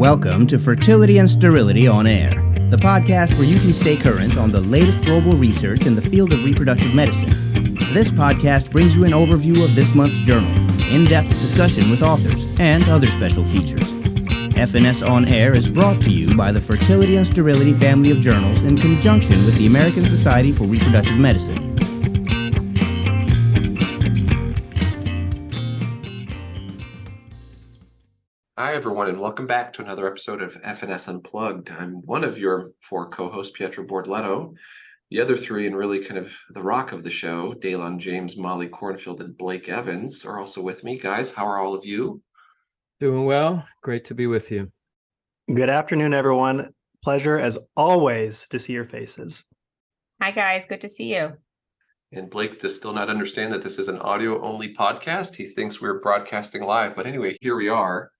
Welcome to Fertility and Sterility on Air, the podcast where you can stay current on the latest global research in the field of reproductive medicine. This podcast brings you an overview of this month's journal, in depth discussion with authors, and other special features. FNS On Air is brought to you by the Fertility and Sterility family of journals in conjunction with the American Society for Reproductive Medicine. Hi, everyone, and welcome back to another episode of FNS Unplugged. I'm one of your four co hosts, Pietro Bortoleto. The other three, and really kind of the rock of the show, Daylon James, Molly Kornfield, and Blake Evans, are also with me. Guys, how are all of you? Doing well. Great to be with you. Good afternoon, everyone. Pleasure, as always, to see your faces. Hi, guys. Good to see you. And Blake does still not understand that this is an audio only podcast. He thinks we're broadcasting live. But anyway, here we are.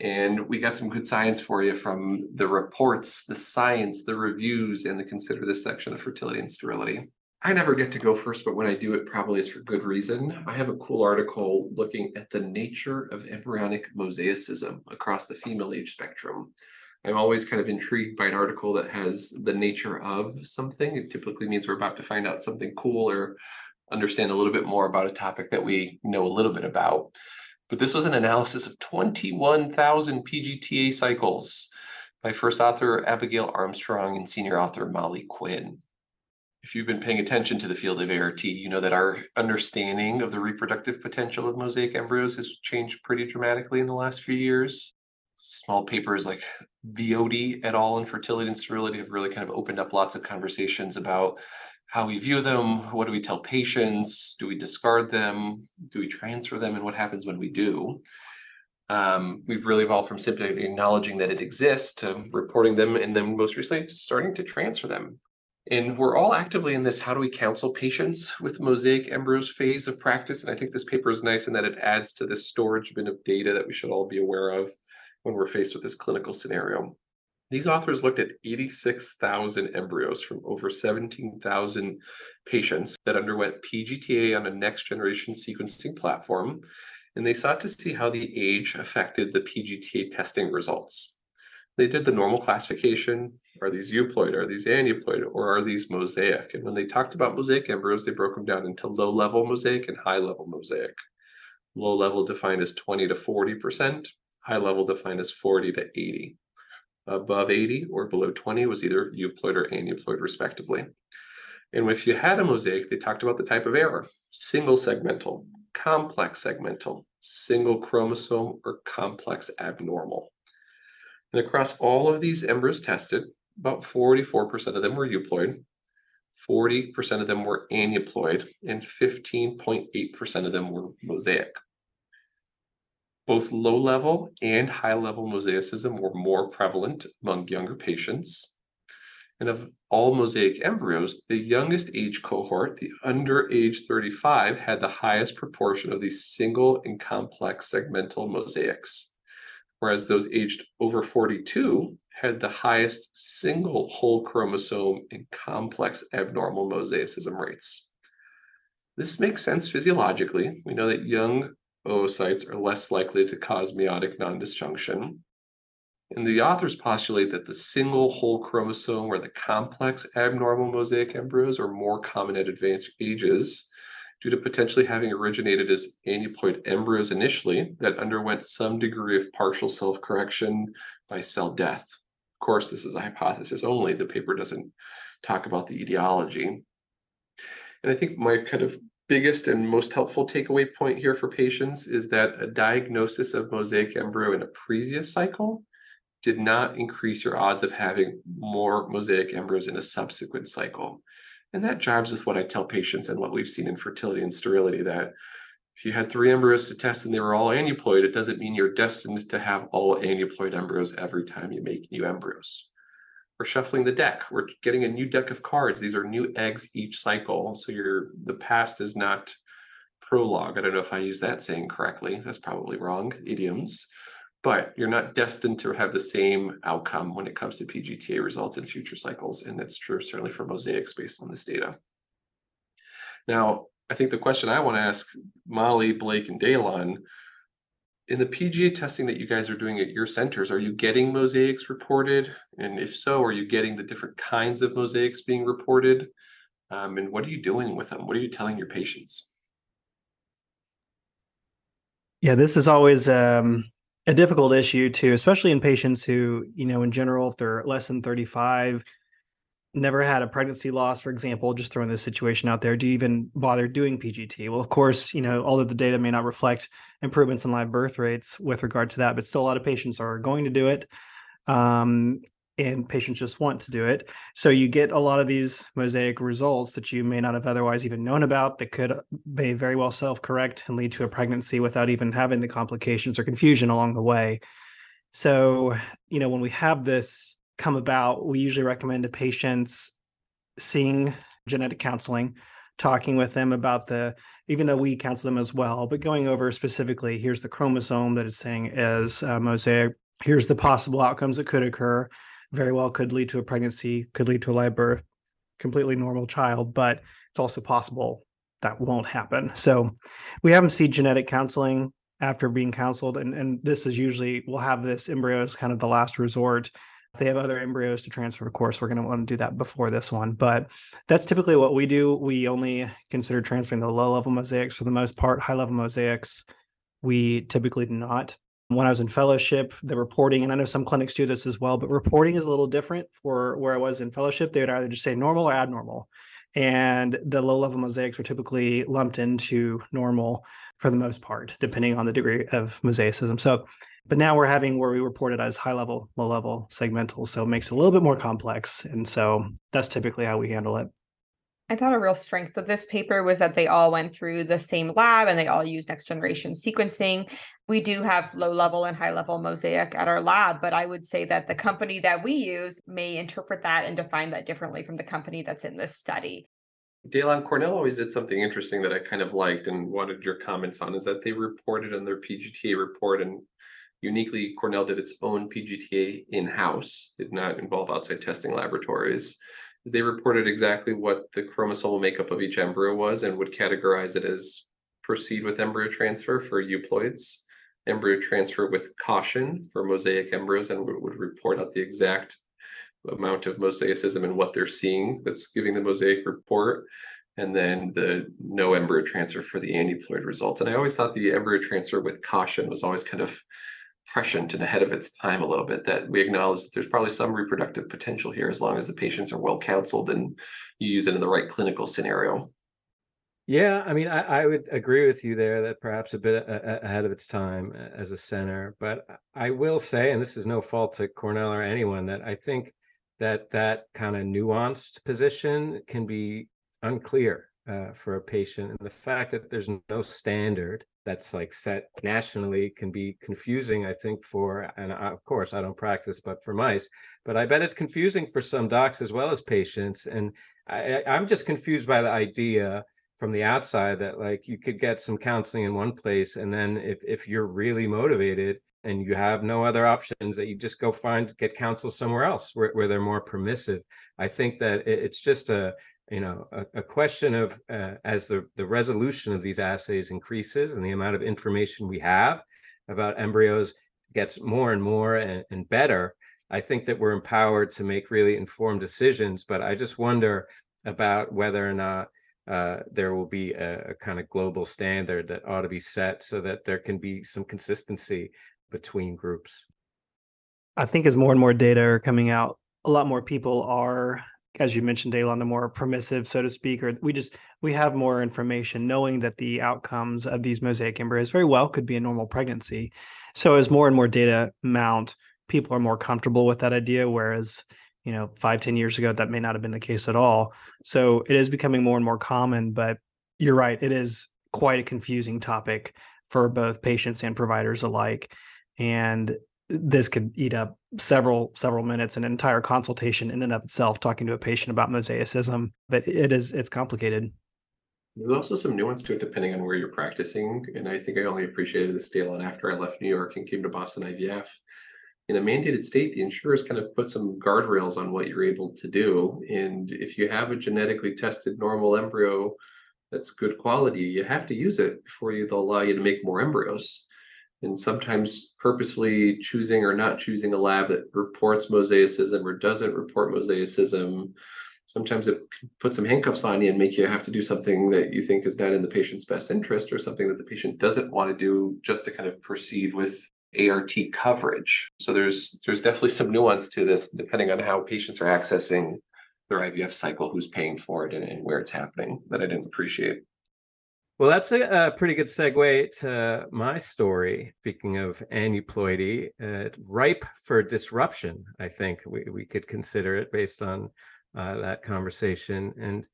And we got some good science for you from the reports, the science, the reviews, and the consider this section of fertility and sterility. I never get to go first, but when I do, it probably is for good reason. I have a cool article looking at the nature of embryonic mosaicism across the female age spectrum. I'm always kind of intrigued by an article that has the nature of something. It typically means we're about to find out something cool or understand a little bit more about a topic that we know a little bit about. But this was an analysis of 21,000 PGTA cycles by first author Abigail Armstrong and senior author Molly Quinn if you've been paying attention to the field of ART, you know that our understanding of the reproductive potential of mosaic embryos has changed pretty dramatically in the last few years. Small papers like Viotti et al. in fertility and sterility have really kind of opened up lots of conversations about how we view them, what do we tell patients, do we discard them, do we transfer them, and what happens when we do. Um, we've really evolved from simply acknowledging that it exists to reporting them and then most recently starting to transfer them and we're all actively in this how do we counsel patients with mosaic embryos phase of practice? And I think this paper is nice in that it adds to this storage bin of data that we should all be aware of when we're faced with this clinical scenario. These authors looked at 86,000 embryos from over 17,000 patients that underwent PGTA on a next generation sequencing platform, and they sought to see how the age affected the PGTA testing results they did the normal classification. Are these euploid? Are these aneuploid? Or are these mosaic? And when they talked about mosaic embryos, they broke them down into low level mosaic and high level mosaic. Low level defined as 20 to 40%, high level defined as 40 to 80. Above 80 or below 20 was either euploid or aneuploid, respectively. And if you had a mosaic, they talked about the type of error single segmental, complex segmental, single chromosome, or complex abnormal. And across all of these embryos tested, about 44% of them were euploid, 40% of them were aneuploid, and 15.8% of them were mosaic. Both low level and high level mosaicism were more prevalent among younger patients. And of all mosaic embryos, the youngest age cohort, the under age 35, had the highest proportion of these single and complex segmental mosaics whereas those aged over 42 had the highest single whole chromosome and complex abnormal mosaicism rates. This makes sense physiologically. We know that young oocytes are less likely to cause meiotic non-disjunction. And the authors postulate that the single whole chromosome or the complex abnormal mosaic embryos are more common at advanced ages due to potentially having originated as aneuploid embryos initially that underwent some degree of partial self correction by cell death. Of course, this is a hypothesis only. The paper doesn't talk about the etiology. And I think my kind of biggest and most helpful takeaway point here for patients is that a diagnosis of mosaic embryo in a previous cycle did not increase your odds of having more mosaic embryos in a subsequent cycle. And that jives with what I tell patients and what we've seen in fertility and sterility that if you had three embryos to test and they were all aneuploid, it doesn't mean you're destined to have all aneuploid embryos every time you make new embryos. We're shuffling the deck. We're getting a new deck of cards. These are new eggs each cycle. So your the past is not prologue. I don't know if I use that saying correctly. That's probably wrong. Idioms but you're not destined to have the same outcome when it comes to PGTA results in future cycles. And that's true certainly for mosaics based on this data. Now, I think the question I want to ask Molly, Blake, and Daylon in the PGA testing that you guys are doing at your centers, are you getting mosaics reported? And if so, are you getting the different kinds of mosaics being reported? Um, and what are you doing with them? What are you telling your patients? Yeah, this is always um, a difficult issue too, especially in patients who, you know, in general, if they're less than 35, never had a pregnancy loss, for example, just throwing this situation out there, do you even bother doing PGT? Well, of course, you know, although the data may not reflect improvements in live birth rates with regard to that, but still a lot of patients are going to do it. Um, and patients just want to do it. So you get a lot of these mosaic results that you may not have otherwise even known about that could may very well self-correct and lead to a pregnancy without even having the complications or confusion along the way. So, you know, when we have this come about, we usually recommend to patients seeing genetic counseling, talking with them about the, even though we counsel them as well, but going over specifically, here's the chromosome that it's saying is uh, mosaic. Here's the possible outcomes that could occur. Very well could lead to a pregnancy, could lead to a live birth, completely normal child, but it's also possible that won't happen. So we haven't seen genetic counseling after being counseled. And, and this is usually, we'll have this embryo as kind of the last resort if they have other embryos to transfer, of course, we're going to want to do that before this one. But that's typically what we do. We only consider transferring the low level mosaics for the most part. High level mosaics, we typically do not. When I was in fellowship, the reporting, and I know some clinics do this as well, but reporting is a little different for where I was in fellowship. They would either just say normal or abnormal. And the low level mosaics were typically lumped into normal for the most part, depending on the degree of mosaicism. So but now we're having where we report it as high level, low level segmental. So it makes it a little bit more complex. And so that's typically how we handle it. I thought a real strength of this paper was that they all went through the same lab and they all use next generation sequencing. We do have low level and high level mosaic at our lab, but I would say that the company that we use may interpret that and define that differently from the company that's in this study. Daylon Cornell always did something interesting that I kind of liked and wanted your comments on is that they reported on their PGTA report and Uniquely, Cornell did its own PGTA in-house, did not involve outside testing laboratories. Is they reported exactly what the chromosomal makeup of each embryo was and would categorize it as proceed with embryo transfer for euploids, embryo transfer with caution for mosaic embryos, and would, would report out the exact amount of mosaicism and what they're seeing that's giving the mosaic report and then the no embryo transfer for the aneuploid results. And I always thought the embryo transfer with caution was always kind of prescient and ahead of its time a little bit that we acknowledge that there's probably some reproductive potential here as long as the patients are well counseled and you use it in the right clinical scenario. Yeah, I mean, I, I would agree with you there that perhaps a bit a, ahead of its time as a center. But I will say, and this is no fault to Cornell or anyone, that I think that that kind of nuanced position can be unclear uh, for a patient. And the fact that there's no standard that's like set nationally can be confusing i think for and I, of course i don't practice but for mice but i bet it's confusing for some docs as well as patients and I, i'm just confused by the idea from the outside that like you could get some counseling in one place and then if, if you're really motivated and you have no other options that you just go find get counsel somewhere else where, where they're more permissive. I think that it, it's just a you know a, a question of uh, as the the resolution of these assays increases and the amount of information we have about embryos gets more and more and, and better i think that we're empowered to make really informed decisions but i just wonder about whether or not uh, there will be a, a, kind of global standard that ought to be set so that there can be some consistency between groups. I think as more and more data are coming out, a lot more people are as you mentioned, Daylon, the more permissive, so to speak, or we just we have more information, knowing that the outcomes of these mosaic embryos very well could be a normal pregnancy. So as more and more data mount, people are more comfortable with that idea. Whereas, you know, five, ten years ago, that may not have been the case at all. So it is becoming more and more common, but you're right, it is quite a confusing topic for both patients and providers alike. And this could eat up several several minutes an entire consultation in and of itself talking to a patient about mosaicism but it is it's complicated. There's also some nuance to it depending on where you're practicing and i think i only appreciated this Daylon after i left new york and came to boston ivf in a mandated state the insurers kind of put some guardrails on what you're able to do and if you have a genetically tested normal embryo that's good quality you have to use it before you they'll allow you to make more embryos and sometimes purposefully choosing or not choosing a lab that reports mosaicism or doesn't report mosaicism sometimes it can put some handcuffs on you and make you have to do something that you think is not in the patient's best interest or something that the patient doesn't want to do just to kind of proceed with ART coverage. So there's there's definitely some nuance to this depending on how patients are accessing their IVF cycle, who's paying for it and, and where it's happening that I didn't appreciate. Well, that's a, a, pretty good segue to my story. Speaking of aneuploidy, uh, ripe for disruption, I think we, we could consider it based on uh, that conversation. And,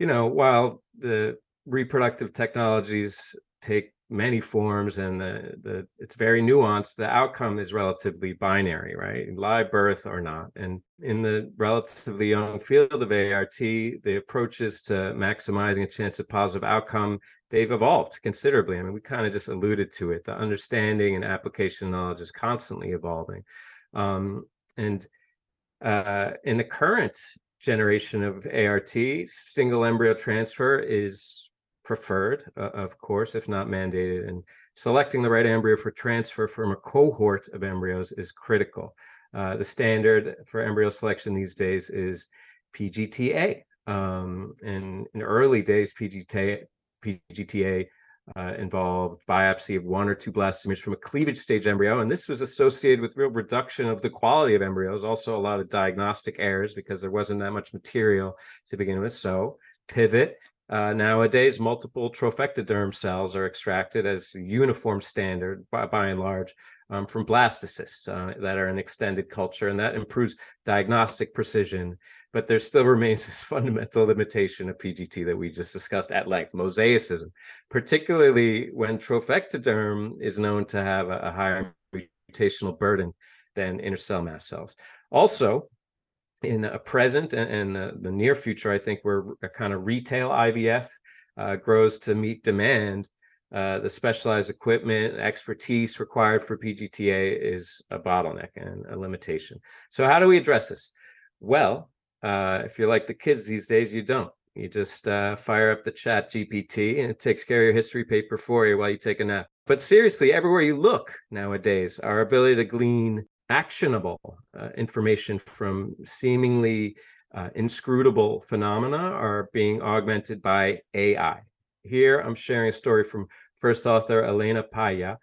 you know, while the reproductive technologies take many forms and the, the it's very nuanced. The outcome is relatively binary right? Live birth or not. And in the relatively young field of art the approaches to maximizing a chance of positive outcome. They've evolved considerably. I mean we kind of just alluded to it. The understanding and application knowledge is constantly evolving. Um, and uh, in the current generation of art single embryo transfer is preferred, uh, of course, if not mandated. And selecting the right embryo for transfer from a cohort of embryos is critical. Uh, the standard for embryo selection these days is PGTA. Um, and in early days, PGTA, PGTA uh, involved biopsy of one or two blastomeres from a cleavage stage embryo. And this was associated with real reduction of the quality of embryos, also a lot of diagnostic errors because there wasn't that much material to begin with. So pivot uh, nowadays, multiple trophectoderm cells are extracted as uniform standard by, by and large um, from blastocysts uh, that are in extended culture, and that improves diagnostic precision. But there still remains this fundamental limitation of PGT that we just discussed at length mosaicism, particularly when trophectoderm is known to have a, a higher mutational burden than inner cell mass cells. Also, in a present and, and the, the, near future, I think where a kind of retail IVF uh, grows to meet demand, uh, the specialized equipment, expertise required for PGTA is a bottleneck and a limitation. So, how do we address this? Well, uh, if you're like the kids these days, you don't. You just uh, fire up the chat GPT and it takes care of your history paper for you while you take a nap. But seriously, everywhere you look nowadays, our ability to glean actionable uh, information from seemingly uh, inscrutable phenomena are being augmented by AI. Here, I'm sharing a story from first author Elena Paya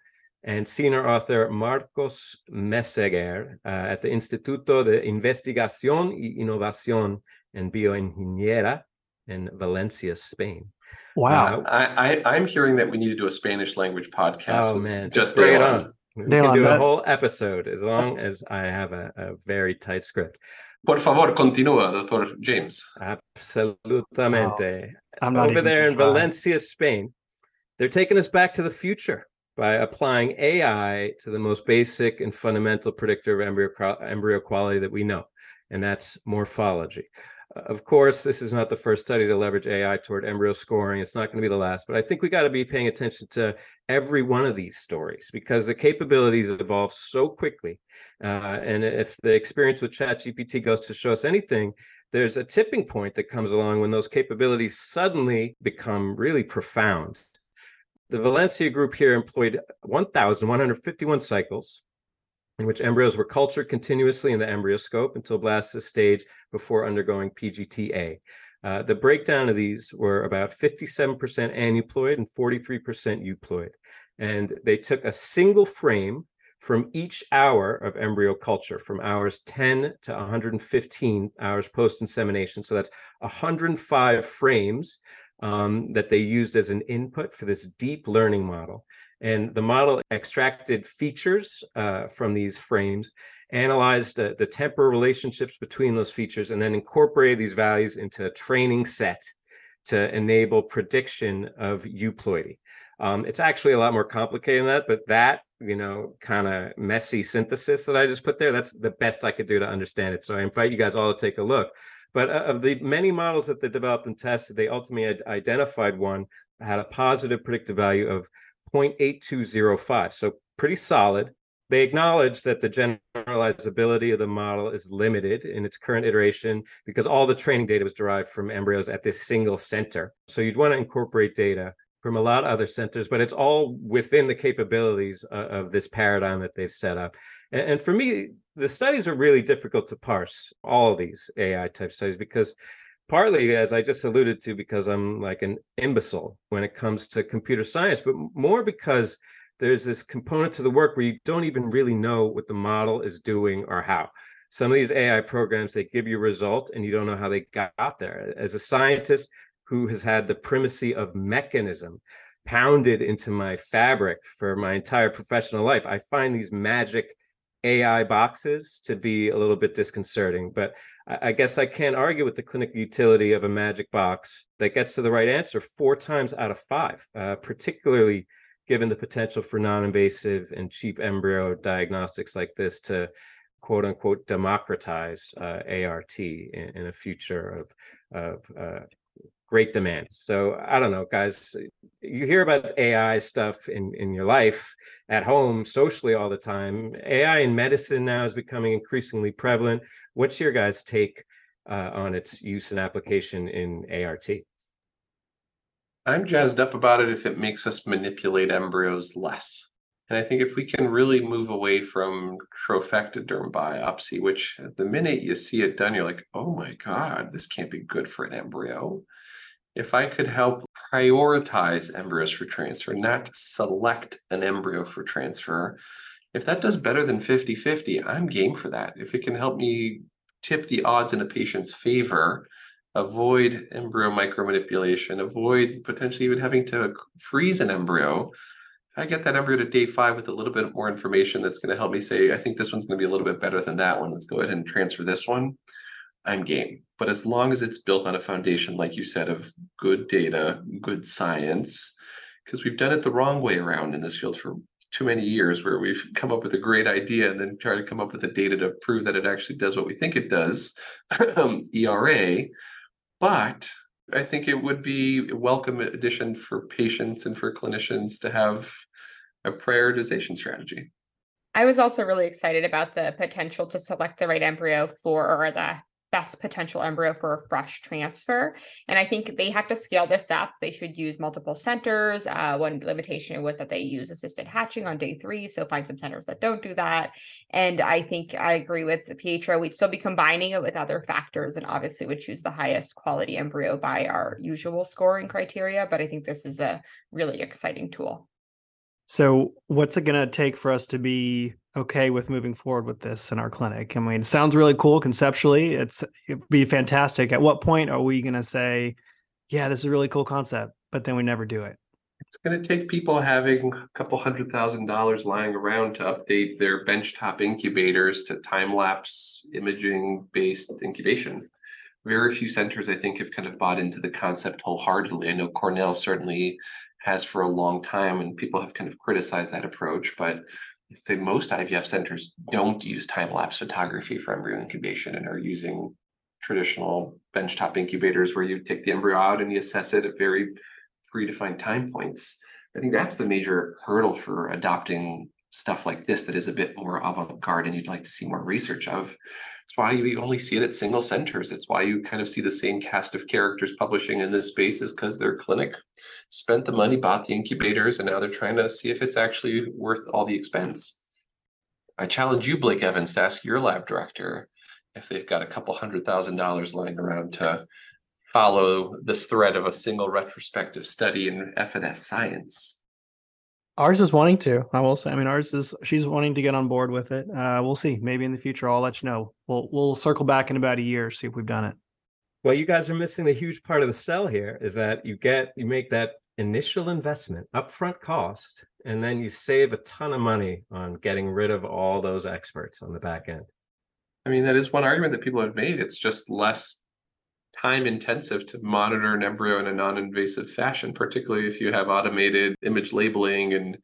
and senior author Marcos Meseguer uh, at the Instituto de Investigación y Innovación en Bioingeniería in Valencia, Spain. Wow. Uh, I, I, am hearing that we need to do a Spanish language podcast. Oh, man. Just, just bring it on. We can do a whole episode as long as I have a, a very tight script. Por favor, continúa, Dr. James. Absolutamente. Oh, Over there in Valencia, Spain, they're taking us back to the future by applying AI to the most basic and fundamental predictor of embryo, embryo quality that we know, and that's morphology. Of course, this is not the first study to leverage AI toward embryo scoring. It's not going to be the last, but I think we got to be paying attention to every one of these stories because the capabilities evolve so quickly. Uh, and if the experience with ChatGPT goes to show us anything, there's a tipping point that comes along when those capabilities suddenly become really profound. The Valencia group here employed 1,151 cycles in which embryos were cultured continuously in the embryoscope until blastocyst stage before undergoing PGTA. Uh, the breakdown of these were about 57% aneuploid and 43% euploid. And they took a single frame from each hour of embryo culture, from hours 10 to 115 hours post insemination. So that's 105 frames um, that they used as an input for this deep learning model. And the model extracted features uh, from these frames, analyzed uh, the temporal relationships between those features, and then incorporated these values into a training set to enable prediction of euploidy. Um, it's actually a lot more complicated than that, but that, you know, kind of messy synthesis that I just put there, that's the best I could do to understand it. So I invite you guys all to take a look. But uh, of the many models that they developed and tested, they ultimately identified one had a positive predictive value of 0.8205. So pretty solid. They acknowledge that the generalizability of the model is limited in its current iteration because all the training data was derived from embryos at this single center. So you'd want to incorporate data from a lot of other centers, but it's all within the capabilities of, of this paradigm that they've set up. And, and, for me, the studies are really difficult to parse, all of these AI type studies, because partly, as I just alluded to, because I'm like an imbecile when it comes to computer science, but more because there's this component to the work where you don't even really know what the model is doing or how. Some of these AI programs, they give you a result and you don't know how they got there. As a scientist who has had the primacy of mechanism pounded into my fabric for my entire professional life, I find these magic AI boxes to be a little bit disconcerting. But I, guess I can't argue with the clinical utility of a magic box that gets to the right answer four times out of five, uh, particularly given the potential for non-invasive and cheap embryo diagnostics like this to quote unquote democratize uh, ART in, in, a future of, of uh, great demand. So I don't know, guys, you hear about AI stuff in, in your life at home, socially all the time. AI in medicine now is becoming increasingly prevalent. What's your guys' take uh, on its use and application in ART? I'm jazzed up about it if it makes us manipulate embryos less. And I think if we can really move away from trophectoderm biopsy, which the minute you see it done, you're like, oh my God, this can't be good for an embryo. If I could help prioritize embryos for transfer, not select an embryo for transfer, if that does better than 50 50, I'm game for that. If it can help me tip the odds in a patient's favor, avoid embryo micromanipulation, avoid potentially even having to freeze an embryo. I get that embryo to day five with a little bit more information that's going to help me say, I think this one's going to be a little bit better than that one. Let's go ahead and transfer this one. I'm game. But as long as it's built on a foundation, like you said, of good data, good science, because we've done it the wrong way around in this field for too many years where we've come up with a great idea and then try to come up with the data to prove that it actually does what we think it does, ERA, but I think it would be a welcome addition for patients and for clinicians to have a prioritization strategy. I was also really excited about the potential to select the right embryo for or the best potential embryo for a fresh transfer. And I think they have to scale this up. They should use multiple centers. Uh, one limitation was that they use assisted hatching on day three. So find some centers that don't do that. And I think I agree with Pietro. We'd still be combining it with other factors and obviously would choose the highest quality embryo by our usual scoring criteria. But I think this is a really exciting tool. So, what's it going to take for us to be okay with moving forward with this in our clinic? I mean, it sounds really cool conceptually. It's it'd be fantastic. At what point are we going to say, "Yeah, this is a really cool concept," but then we never do it? It's going to take people having a couple hundred thousand dollars lying around to update their benchtop incubators to time lapse imaging based incubation. Very few centers, I think, have kind of bought into the concept wholeheartedly. I know Cornell certainly has for a long time, and people have kind of criticized that approach. But I'd say most IVF centers don't use time lapse photography for embryo incubation and are using traditional benchtop incubators where you take the embryo out and you assess it at very predefined time points. I think that's the major hurdle for adopting stuff like this that is a bit more avant-garde and you'd like to see more research of it's why you only see it at single centers. It's why you kind of see the same cast of characters publishing in this space is because their clinic spent the money, bought the incubators, and now they're trying to see if it's actually worth all the expense. I challenge you, Blake Evans, to ask your lab director if they've got a couple hundred thousand dollars lying around to follow this thread of a single retrospective study in FNS science. Ours is wanting to. I will say. I mean, ours is she's wanting to get on board with it. Uh, we'll see. Maybe in the future, I'll let you know. We'll we'll circle back in about a year, see if we've done it. Well, you guys are missing the huge part of the sell here. Is that you get you make that initial investment, upfront cost, and then you save a ton of money on getting rid of all those experts on the back end. I mean, that is one argument that people have made. It's just less time intensive to monitor an embryo in a non-invasive fashion, particularly if you have automated image labeling and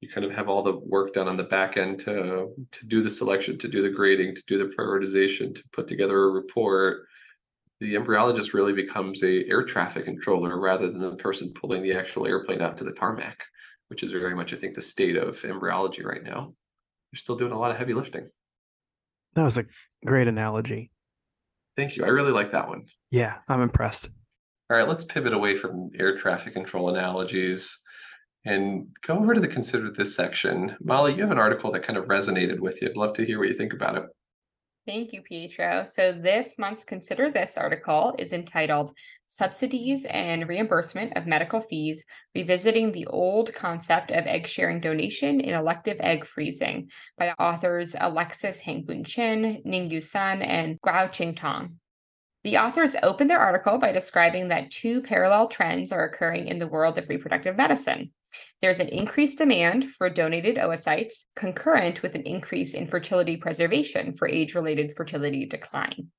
you kind of have all the work done on the back end to to do the selection, to do the grading, to do the prioritization, to put together a report. The embryologist really becomes a air traffic controller rather than the person pulling the actual airplane out to the tarmac, which is very much, I think, the state of embryology right now. You're still doing a lot of heavy lifting. That was a great analogy. Thank you. I really like that one. Yeah, I'm impressed. All right, let's pivot away from air traffic control analogies and go over to the consider this section. Molly, you have an article that kind of resonated with you. I'd love to hear what you think about it. Thank you, Pietro. So this month's Consider This article is entitled Subsidies and Reimbursement of Medical Fees, Revisiting the Old Concept of Egg Sharing Donation in Elective Egg Freezing by authors Alexis Heng Boon Chin, Ningyu Sun, and Guoqing Tong. The authors open their article by describing that two parallel trends are occurring in the world of reproductive medicine. There's an increased demand for donated oocytes, concurrent with an increase in fertility preservation for age related fertility decline.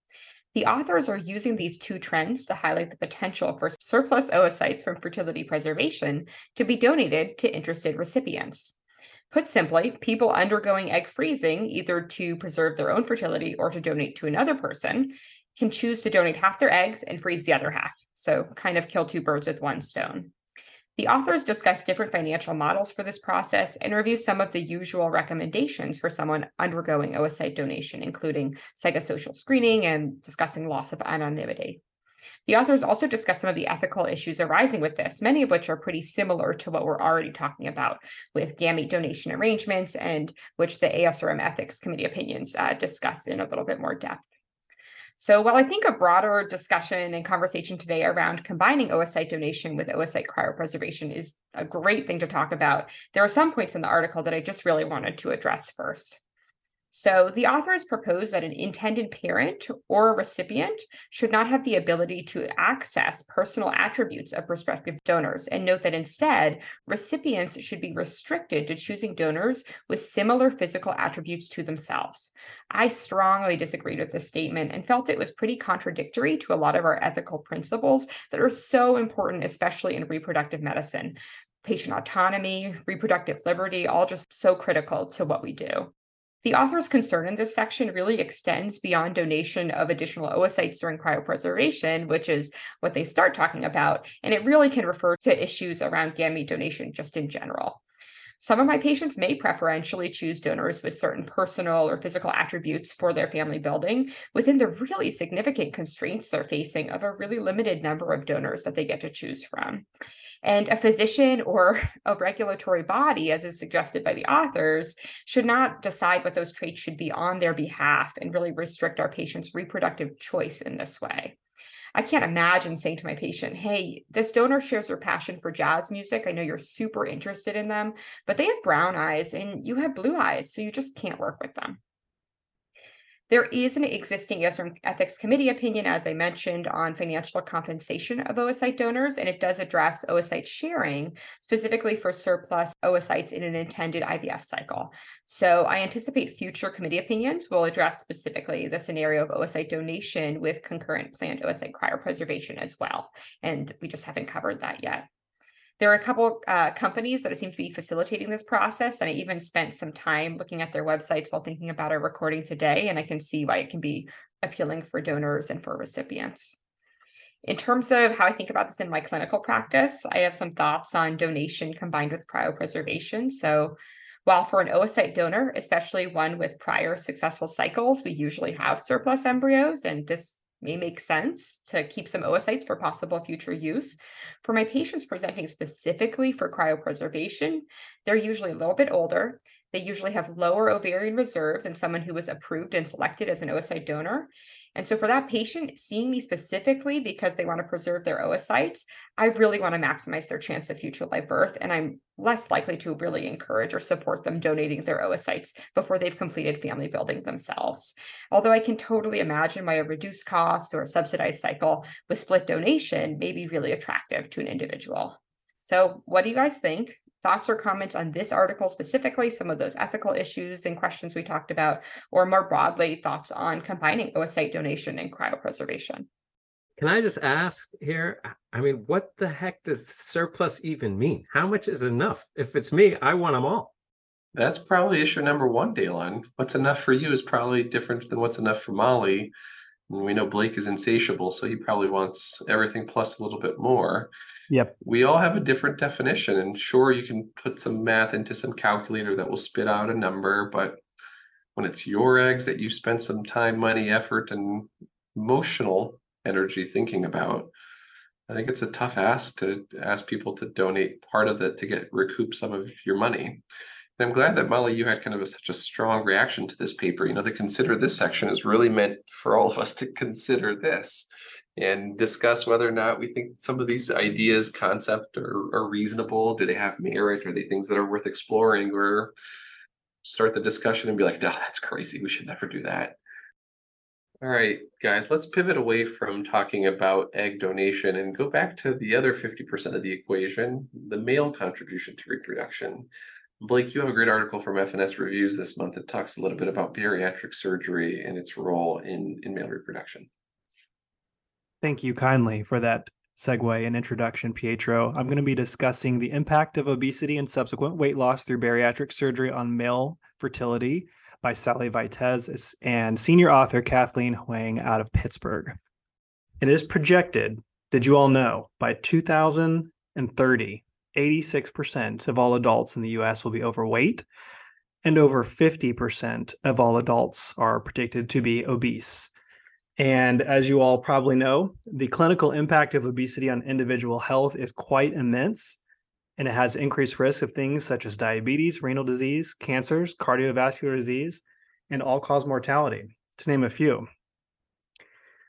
The authors are using these two trends to highlight the potential for surplus oocytes from fertility preservation to be donated to interested recipients. Put simply, people undergoing egg freezing, either to preserve their own fertility or to donate to another person, can choose to donate half their eggs and freeze the other half. So, kind of kill two birds with one stone. The authors discuss different financial models for this process and review some of the usual recommendations for someone undergoing oocyte donation, including psychosocial screening and discussing loss of anonymity. The authors also discuss some of the ethical issues arising with this, many of which are pretty similar to what we're already talking about with gamete donation arrangements and which the ASRM Ethics Committee opinions uh, discuss in a little bit more depth. So while I think a broader discussion and conversation today around combining oocyte donation with oocyte cryopreservation is a great thing to talk about, there are some points in the article that I just really wanted to address first. So the authors propose that an intended parent or a recipient should not have the ability to access personal attributes of prospective donors and note that instead, recipients should be restricted to choosing donors with similar physical attributes to themselves. I strongly disagreed with this statement and felt it was pretty contradictory to a lot of our ethical principles that are so important, especially in reproductive medicine. Patient autonomy, reproductive liberty, all just so critical to what we do. The author's concern in this section really extends beyond donation of additional oocytes during cryopreservation, which is what they start talking about, and it really can refer to issues around gamete donation just in general. Some of my patients may preferentially choose donors with certain personal or physical attributes for their family building within the really significant constraints they're facing of a really limited number of donors that they get to choose from. And a physician or a regulatory body, as is suggested by the authors, should not decide what those traits should be on their behalf and really restrict our patient's reproductive choice in this way. I can't imagine saying to my patient, hey, this donor shares their passion for jazz music. I know you're super interested in them, but they have brown eyes and you have blue eyes, so you just can't work with them. There is an existing ASRM Ethics Committee opinion, as I mentioned, on financial compensation of oocyte donors, and it does address oocyte sharing specifically for surplus oocytes in an intended IVF cycle. So I anticipate future committee opinions will address specifically the scenario of oocyte donation with concurrent planned oocyte cryopreservation as well. And we just haven't covered that yet. There are a couple uh, companies that seem to be facilitating this process, and I even spent some time looking at their websites while thinking about our recording today, and I can see why it can be appealing for donors and for recipients. In terms of how I think about this in my clinical practice, I have some thoughts on donation combined with cryopreservation. So, while for an oocyte donor, especially one with prior successful cycles, we usually have surplus embryos, and this may make sense to keep some oocytes for possible future use. For my patients presenting specifically for cryopreservation, they're usually a little bit older. They usually have lower ovarian reserve than someone who was approved and selected as an oocyte donor. And so for that patient, seeing me specifically because they want to preserve their oocytes, I really want to maximize their chance of future live birth. And I'm less likely to really encourage or support them donating their oocytes before they've completed family building themselves. Although I can totally imagine why a reduced cost or a subsidized cycle with split donation may be really attractive to an individual. So, what do you guys think? Thoughts or comments on this article specifically, some of those ethical issues and questions we talked about, or more broadly, thoughts on combining oocyte donation and cryopreservation? Can I just ask here? I mean, what the heck does surplus even mean? How much is enough? If it's me, I want them all. That's probably issue number one, Daylon. What's enough for you is probably different than what's enough for Molly. And we know Blake is insatiable, so he probably wants everything plus a little bit more. Yep. We all have a different definition, and sure, you can put some math into some calculator that will spit out a number, but when it's your eggs that you spent some time, money, effort, and emotional energy thinking about, I think it's a tough ask to ask people to donate part of it to get recoup some of your money. And I'm glad that Molly, you had kind of a, such a strong reaction to this paper. You know, the consider this section is really meant for all of us to consider this and discuss whether or not we think some of these ideas, concept are, are reasonable. Do they have merit? Are they things that are worth exploring? Or start the discussion and be like, no, that's crazy. We should never do that. All right, guys, let's pivot away from talking about egg donation and go back to the other 50% of the equation, the male contribution to reproduction. Blake, you have a great article from FNS Reviews this month that talks a little bit about bariatric surgery and its role in, in male reproduction. Thank you kindly for that segue and introduction, Pietro. I'm going to be discussing the impact of obesity and subsequent weight loss through bariatric surgery on male fertility by Sally Vitez and senior author Kathleen Hwang out of Pittsburgh. It is projected, did you all know, by 2030, 86% of all adults in the US will be overweight, and over 50% of all adults are predicted to be obese. And as you all probably know, the clinical impact of obesity on individual health is quite immense and it has increased risk of things such as diabetes, renal disease, cancers, cardiovascular disease, and all cause mortality, to name a few.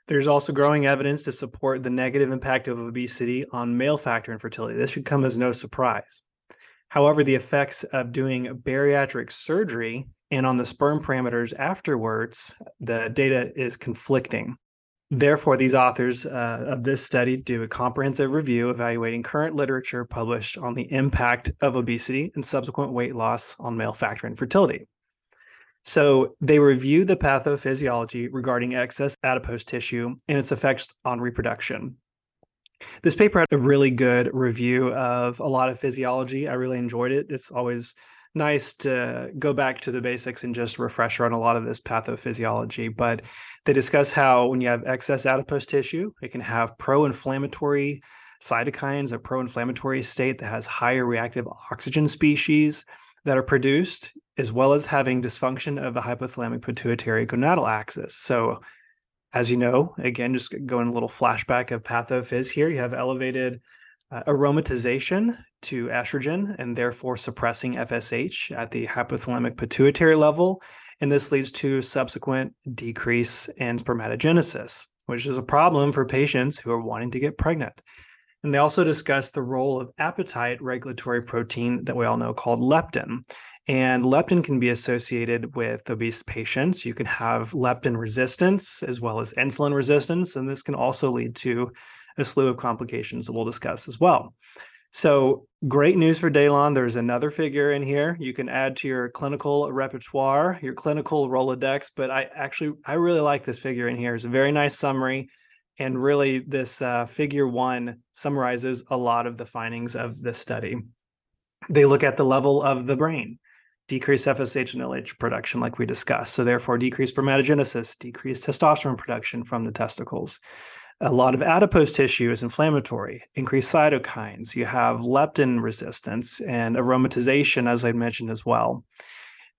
There's also growing evidence to support the negative impact of obesity on male factor infertility. This should come as no surprise. However, the effects of doing bariatric surgery and on the sperm parameters afterwards, the data is conflicting. Therefore, these authors uh, of this study do a comprehensive review evaluating current literature published on the impact of obesity and subsequent weight loss on male factor infertility. So, they review the pathophysiology regarding excess adipose tissue and its effects on reproduction. This paper had a really good review of a lot of physiology. I really enjoyed it. It's always nice to go back to the basics and just refresher on a lot of this pathophysiology. But they discuss how when you have excess adipose tissue, it can have pro inflammatory cytokines, a pro inflammatory state that has higher reactive oxygen species that are produced, as well as having dysfunction of the hypothalamic pituitary gonadal axis. So, as you know, again, just going a little flashback of pathophys here, you have elevated uh, aromatization to estrogen and therefore suppressing FSH at the hypothalamic pituitary level. And this leads to subsequent decrease in spermatogenesis, which is a problem for patients who are wanting to get pregnant. And they also discuss the role of appetite regulatory protein that we all know called leptin. And leptin can be associated with obese patients. You can have leptin resistance as well as insulin resistance. And this can also lead to a slew of complications that we'll discuss as well. So great news for Daylon. There's another figure in here you can add to your clinical repertoire, your clinical Rolodex. But I actually, I really like this figure in here. It's a very nice summary. And really, this uh, figure one summarizes a lot of the findings of this study. They look at the level of the brain, decreased FSH and LH production, like we discussed. So, therefore, decreased spermatogenesis, decreased testosterone production from the testicles. A lot of adipose tissue is inflammatory, increased cytokines. You have leptin resistance and aromatization, as I mentioned as well.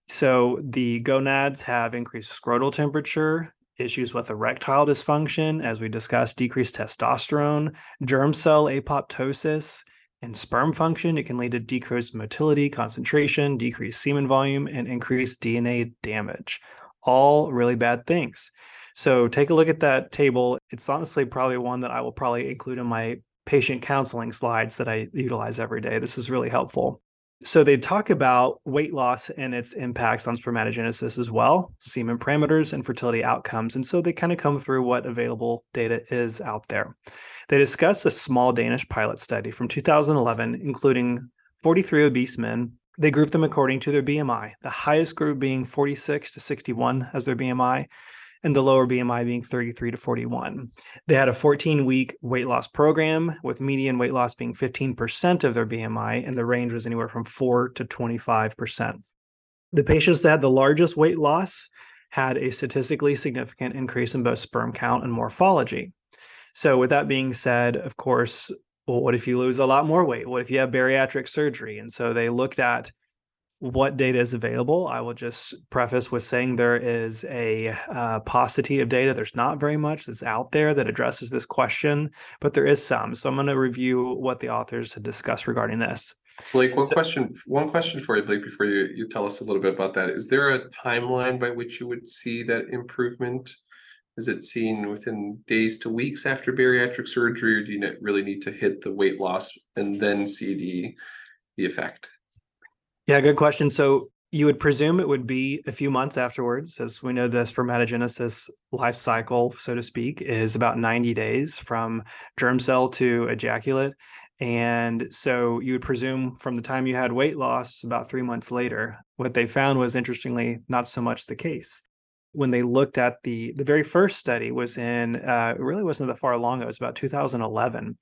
So the gonads have increased scrotal temperature, issues with erectile dysfunction, as we discussed, decreased testosterone, germ cell apoptosis, and sperm function. It can lead to decreased motility, concentration, decreased semen volume, and increased DNA damage. All really bad things. So take a look at that table. It's honestly probably one that I will probably include in my patient counseling slides that I utilize every day. This is really helpful. So they talk about weight loss and its impacts on spermatogenesis as well, semen parameters and fertility outcomes. And so they kind of come through what available data is out there. They discuss a small Danish pilot study from 2011, including 43 obese men. They grouped them according to their BMI, the highest group being 46 to 61 as their BMI, and the lower BMI being 33 to 41. They had a 14 week weight loss program with median weight loss being 15% of their BMI, and the range was anywhere from 4 to 25%. The patients that had the largest weight loss had a statistically significant increase in both sperm count and morphology. So, with that being said, of course, well, what if you lose a lot more weight? What if you have bariatric surgery? And so they looked at what data is available. I will just preface with saying there is a uh, paucity of data. There's not very much that's out there that addresses this question, but there is some. So I'm going to review what the authors had discussed regarding this. Blake, one question, one question for you, Blake, before you, you tell us a little bit about that. Is there a timeline by which you would see that improvement? Is it seen within days to weeks after bariatric surgery, or do you really need to hit the weight loss and then see the the effect? Yeah, good question. So you would presume it would be a few months afterwards, as we know the spermatogenesis life cycle, so to speak, is about 90 days from germ cell to ejaculate. And so you would presume from the time you had weight loss about three months later. What they found was interestingly not so much the case. When they looked at the the very first study was in uh, it really wasn't that far long. It was about 2011,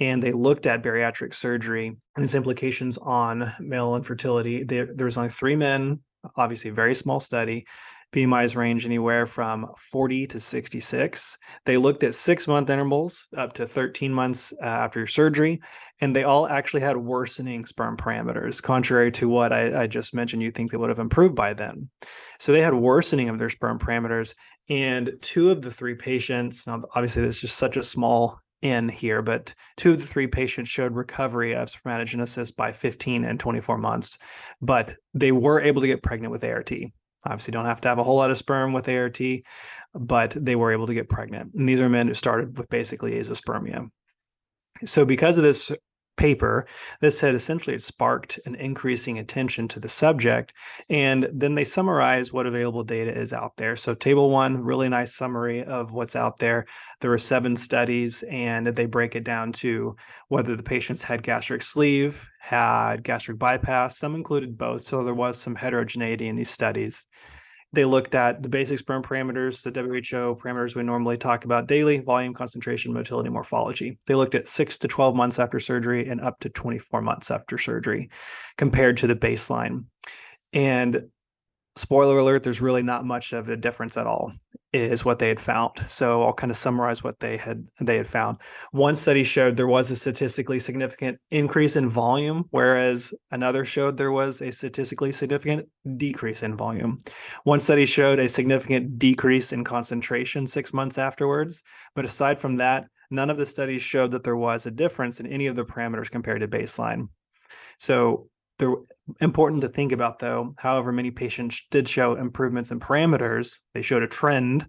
and they looked at bariatric surgery and its implications on male infertility. There, there was only three men, obviously, very small study. BMIs range anywhere from 40 to 66. They looked at six month intervals up to 13 months uh, after surgery, and they all actually had worsening sperm parameters, contrary to what I, I just mentioned. You think they would have improved by then. So they had worsening of their sperm parameters. And two of the three patients, now obviously, this is just such a small in here, but two of the three patients showed recovery of spermatogenesis by 15 and 24 months, but they were able to get pregnant with ART. Obviously, don't have to have a whole lot of sperm with ART, but they were able to get pregnant. And these are men who started with basically azoospermia. So, because of this paper, this had essentially it sparked an increasing attention to the subject. And then they summarize what available data is out there. So, table one, really nice summary of what's out there. There were seven studies, and they break it down to whether the patients had gastric sleeve, had gastric bypass. Some included both. So, there was some heterogeneity in these studies. They looked at the basic sperm parameters, the WHO parameters we normally talk about daily volume, concentration, motility, morphology. They looked at six to 12 months after surgery and up to 24 months after surgery compared to the baseline. And spoiler alert, there's really not much of a difference at all, is what they had found. So I'll kind of summarize what they had they had found. One study showed there was a statistically significant increase in volume, whereas another showed there was a statistically significant decrease in volume. One study showed a significant decrease in concentration six months afterwards. But aside from that, none of the studies showed that there was a difference in any of the parameters compared to baseline. So they're important to think about though however many patients did show improvements in parameters they showed a trend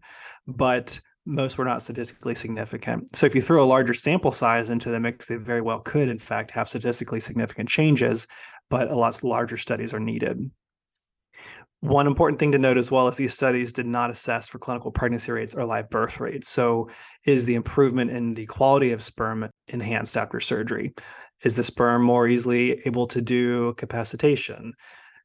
but most were not statistically significant so if you throw a larger sample size into the mix they very well could in fact have statistically significant changes but a lot larger studies are needed one important thing to note as well is these studies did not assess for clinical pregnancy rates or live birth rates. So, is the improvement in the quality of sperm enhanced after surgery? Is the sperm more easily able to do capacitation,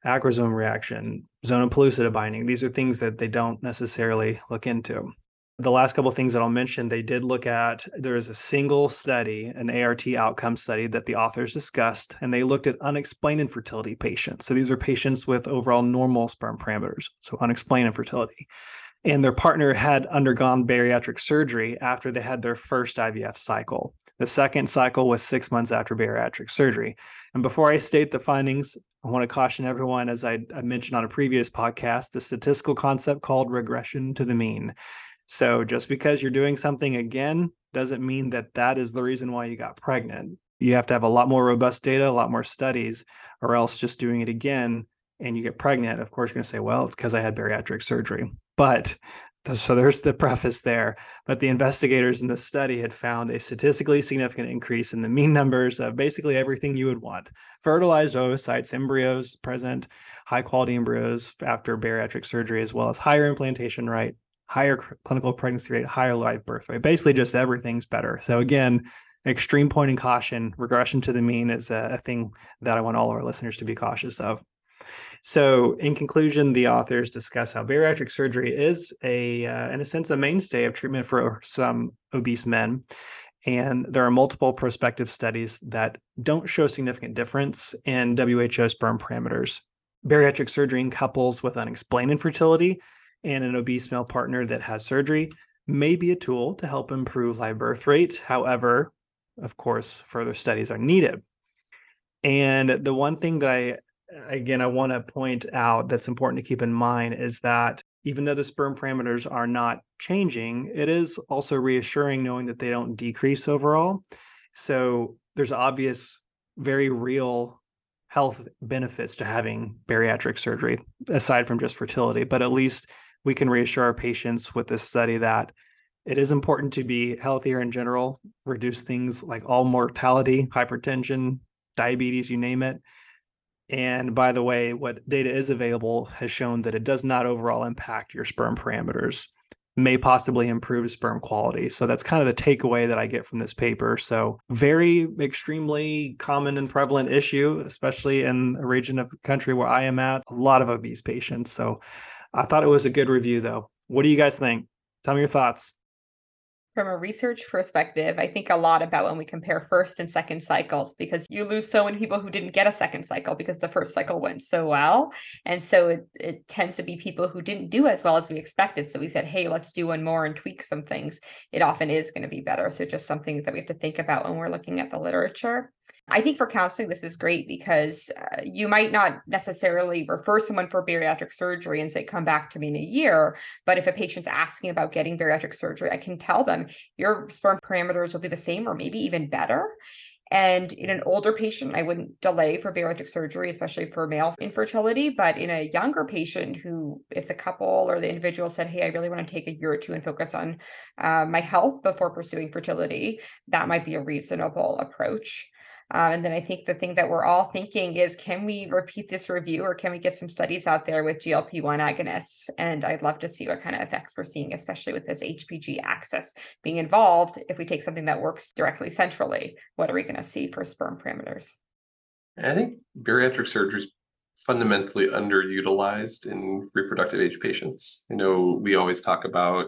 acrosome reaction, zona pellucida binding? These are things that they don't necessarily look into. The last couple of things that I'll mention, they did look at there is a single study, an ART outcome study that the authors discussed, and they looked at unexplained infertility patients. So these are patients with overall normal sperm parameters, so unexplained infertility. And their partner had undergone bariatric surgery after they had their first IVF cycle. The second cycle was six months after bariatric surgery. And before I state the findings, I want to caution everyone, as I, I, mentioned on a previous podcast, the statistical concept called regression to the mean. So just because you're doing something again doesn't mean that that is the reason why you got pregnant. You have to have a lot more robust data, a lot more studies, or else just doing it again and you get pregnant, of course, you're going to say, well, it's because I had bariatric surgery. But so there's the preface there. But the investigators in the study had found a statistically significant increase in the mean numbers of basically everything you would want fertilized oocytes, embryos present, high quality embryos after bariatric surgery, as well as higher implantation rate, higher clinical pregnancy rate, higher live birth rate. Basically, just everything's better. So, again, extreme point in caution, regression to the mean is a, a thing that I want all of our listeners to be cautious of. So, in conclusion, the authors discuss how bariatric surgery is a, uh, in a sense, a mainstay of treatment for some obese men. And there are multiple prospective studies that don't show significant difference in WHO sperm parameters. Bariatric surgery in couples with unexplained infertility and an obese male partner that has surgery may be a tool to help improve live birth rate. However, of course, further studies are needed. And the one thing that I again, I want to point out that's important to keep in mind is that even though the sperm parameters are not changing, it is also reassuring knowing that they don't decrease overall. So there's obvious, very real health benefits to having bariatric surgery aside from just fertility, but at least we can reassure our patients with this study that it is important to be healthier in general, reduce things like all mortality, hypertension, diabetes, you name it. And by the way, what data is available has shown that it does not overall impact your sperm parameters, may possibly improve sperm quality. So that's kind of the takeaway that I get from this paper. So, very extremely common and prevalent issue, especially in a region of the country where I am at, a lot of obese patients. So, I thought it was a good review, though. What do you guys think? Tell me your thoughts from a research perspective, I think a lot about when we compare first and second cycles because you lose so many people who didn't get a second cycle because the first cycle went so well. And so it, it tends to be people who didn't do as well as we expected. So we said, hey, let's do one more and tweak some things. It often is going to be better. So just something that we have to think about when we're looking at the literature. I think for counseling, this is great because uh, you might not necessarily refer someone for bariatric surgery and say, come back to me in a year. But if a patient's asking about getting bariatric surgery, I can tell them your sperm parameters will be the same or maybe even better. And in an older patient, I wouldn't delay for bariatric surgery, especially for male infertility. But in a younger patient who, if the couple or the individual said, Hey, I really want to take a year or two and focus on uh, my health before pursuing fertility, that might be a reasonable approach. Um, and then I think the thing that we're all thinking is can we repeat this review or can we get some studies out there with GLP 1 agonists? And I'd love to see what kind of effects we're seeing, especially with this HPG axis being involved. If we take something that works directly centrally, what are we going to see for sperm parameters? I think bariatric surgery is fundamentally underutilized in reproductive age patients. You know, we always talk about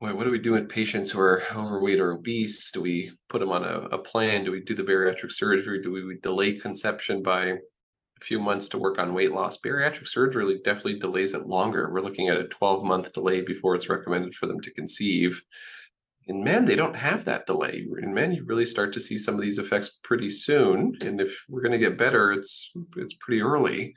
what do we do with patients who are overweight or obese? Do we put them on a, a plan? Do we do the bariatric surgery? Do we delay conception by a few months to work on weight loss? Bariatric surgery definitely delays it longer. We're looking at a 12 month delay before it's recommended for them to conceive. In men, they don't have that delay. In men, you really start to see some of these effects pretty soon. And if we're going to get better, it's it's pretty early.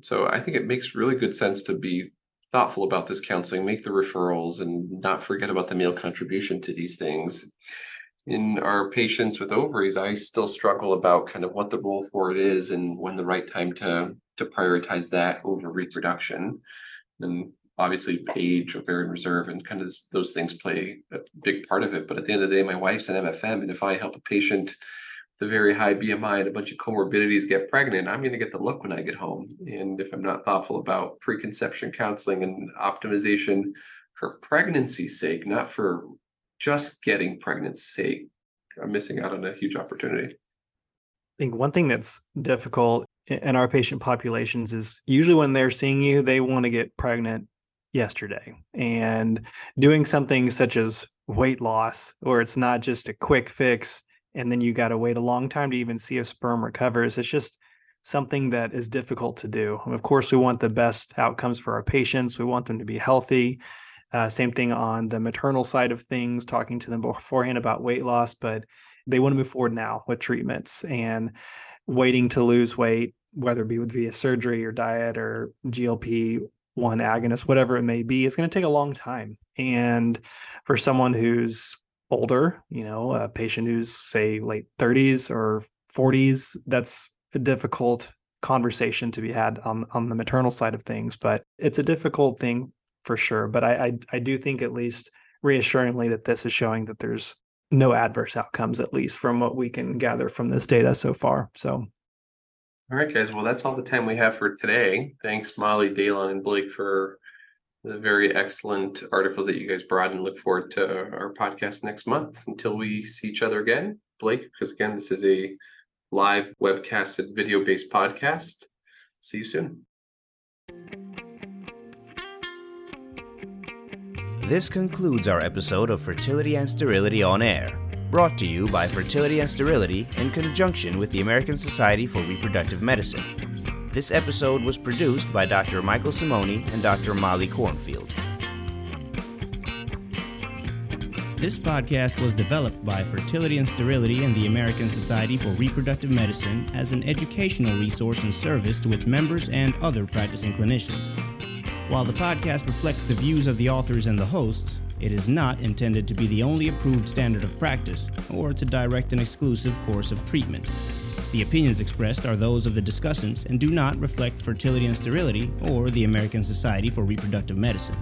So I think it makes really good sense to be thoughtful about this counseling, make the referrals, and not forget about the male contribution to these things. In our patients with ovaries, I still struggle about kind of what the role for it is and when the right time to to prioritize that over reproduction. And obviously, age, ovarian reserve, and kind of those things play a big part of it. But at the end of the day, my wife's an MFM, and if I help a patient a very high BMI and a bunch of comorbidities get pregnant, I'm going to get the look when I get home. And if I'm not thoughtful about preconception counseling and optimization for pregnancy's sake, not for just getting pregnant's sake, I'm missing out on a huge opportunity. I think one thing that's difficult in our patient populations is usually when they're seeing you, they want to get pregnant yesterday. And doing something such as weight loss, or it's not just a quick fix and then you got to wait a long time to even see if sperm recovers. It's just something that is difficult to do. of course, we want the best outcomes for our patients. We want them to be healthy. Uh, same thing on the maternal side of things, talking to them beforehand about weight loss, but they want to move forward now with treatments and waiting to lose weight, whether it be with via surgery or diet or GLP one agonist, whatever it may be, it's going to take a long time. And for someone who's older, you know, a patient who's say late 30s or 40s, that's a difficult conversation to be had on on the maternal side of things. But it's a difficult thing for sure. But I I, I do think at least reassuringly that this is showing that there's no adverse outcomes, at least from what we can gather from this data so far. So all right, guys. Well, that's all the time we have for today. Thanks, Molly, Daylon, and Blake for the very excellent articles that you guys brought and look forward to our podcast next month. Until we see each other again blake because again this is a live webcasted video based podcast. See you soon. This concludes our episode of fertility and sterility on air brought to you by fertility and sterility in conjunction with the american society for reproductive medicine this episode was produced by Dr. Michael Simoni and Dr. Molly Kornfield. This podcast was developed by Fertility and Sterility and the American Society for Reproductive Medicine as an educational resource and service to its members and other practicing clinicians. While the podcast reflects the views of the authors and the hosts, it is not intended to be the only approved standard of practice or to direct an exclusive course of treatment. The opinions expressed are those of the discussants and do not reflect Fertility and Sterility or the American Society for Reproductive Medicine.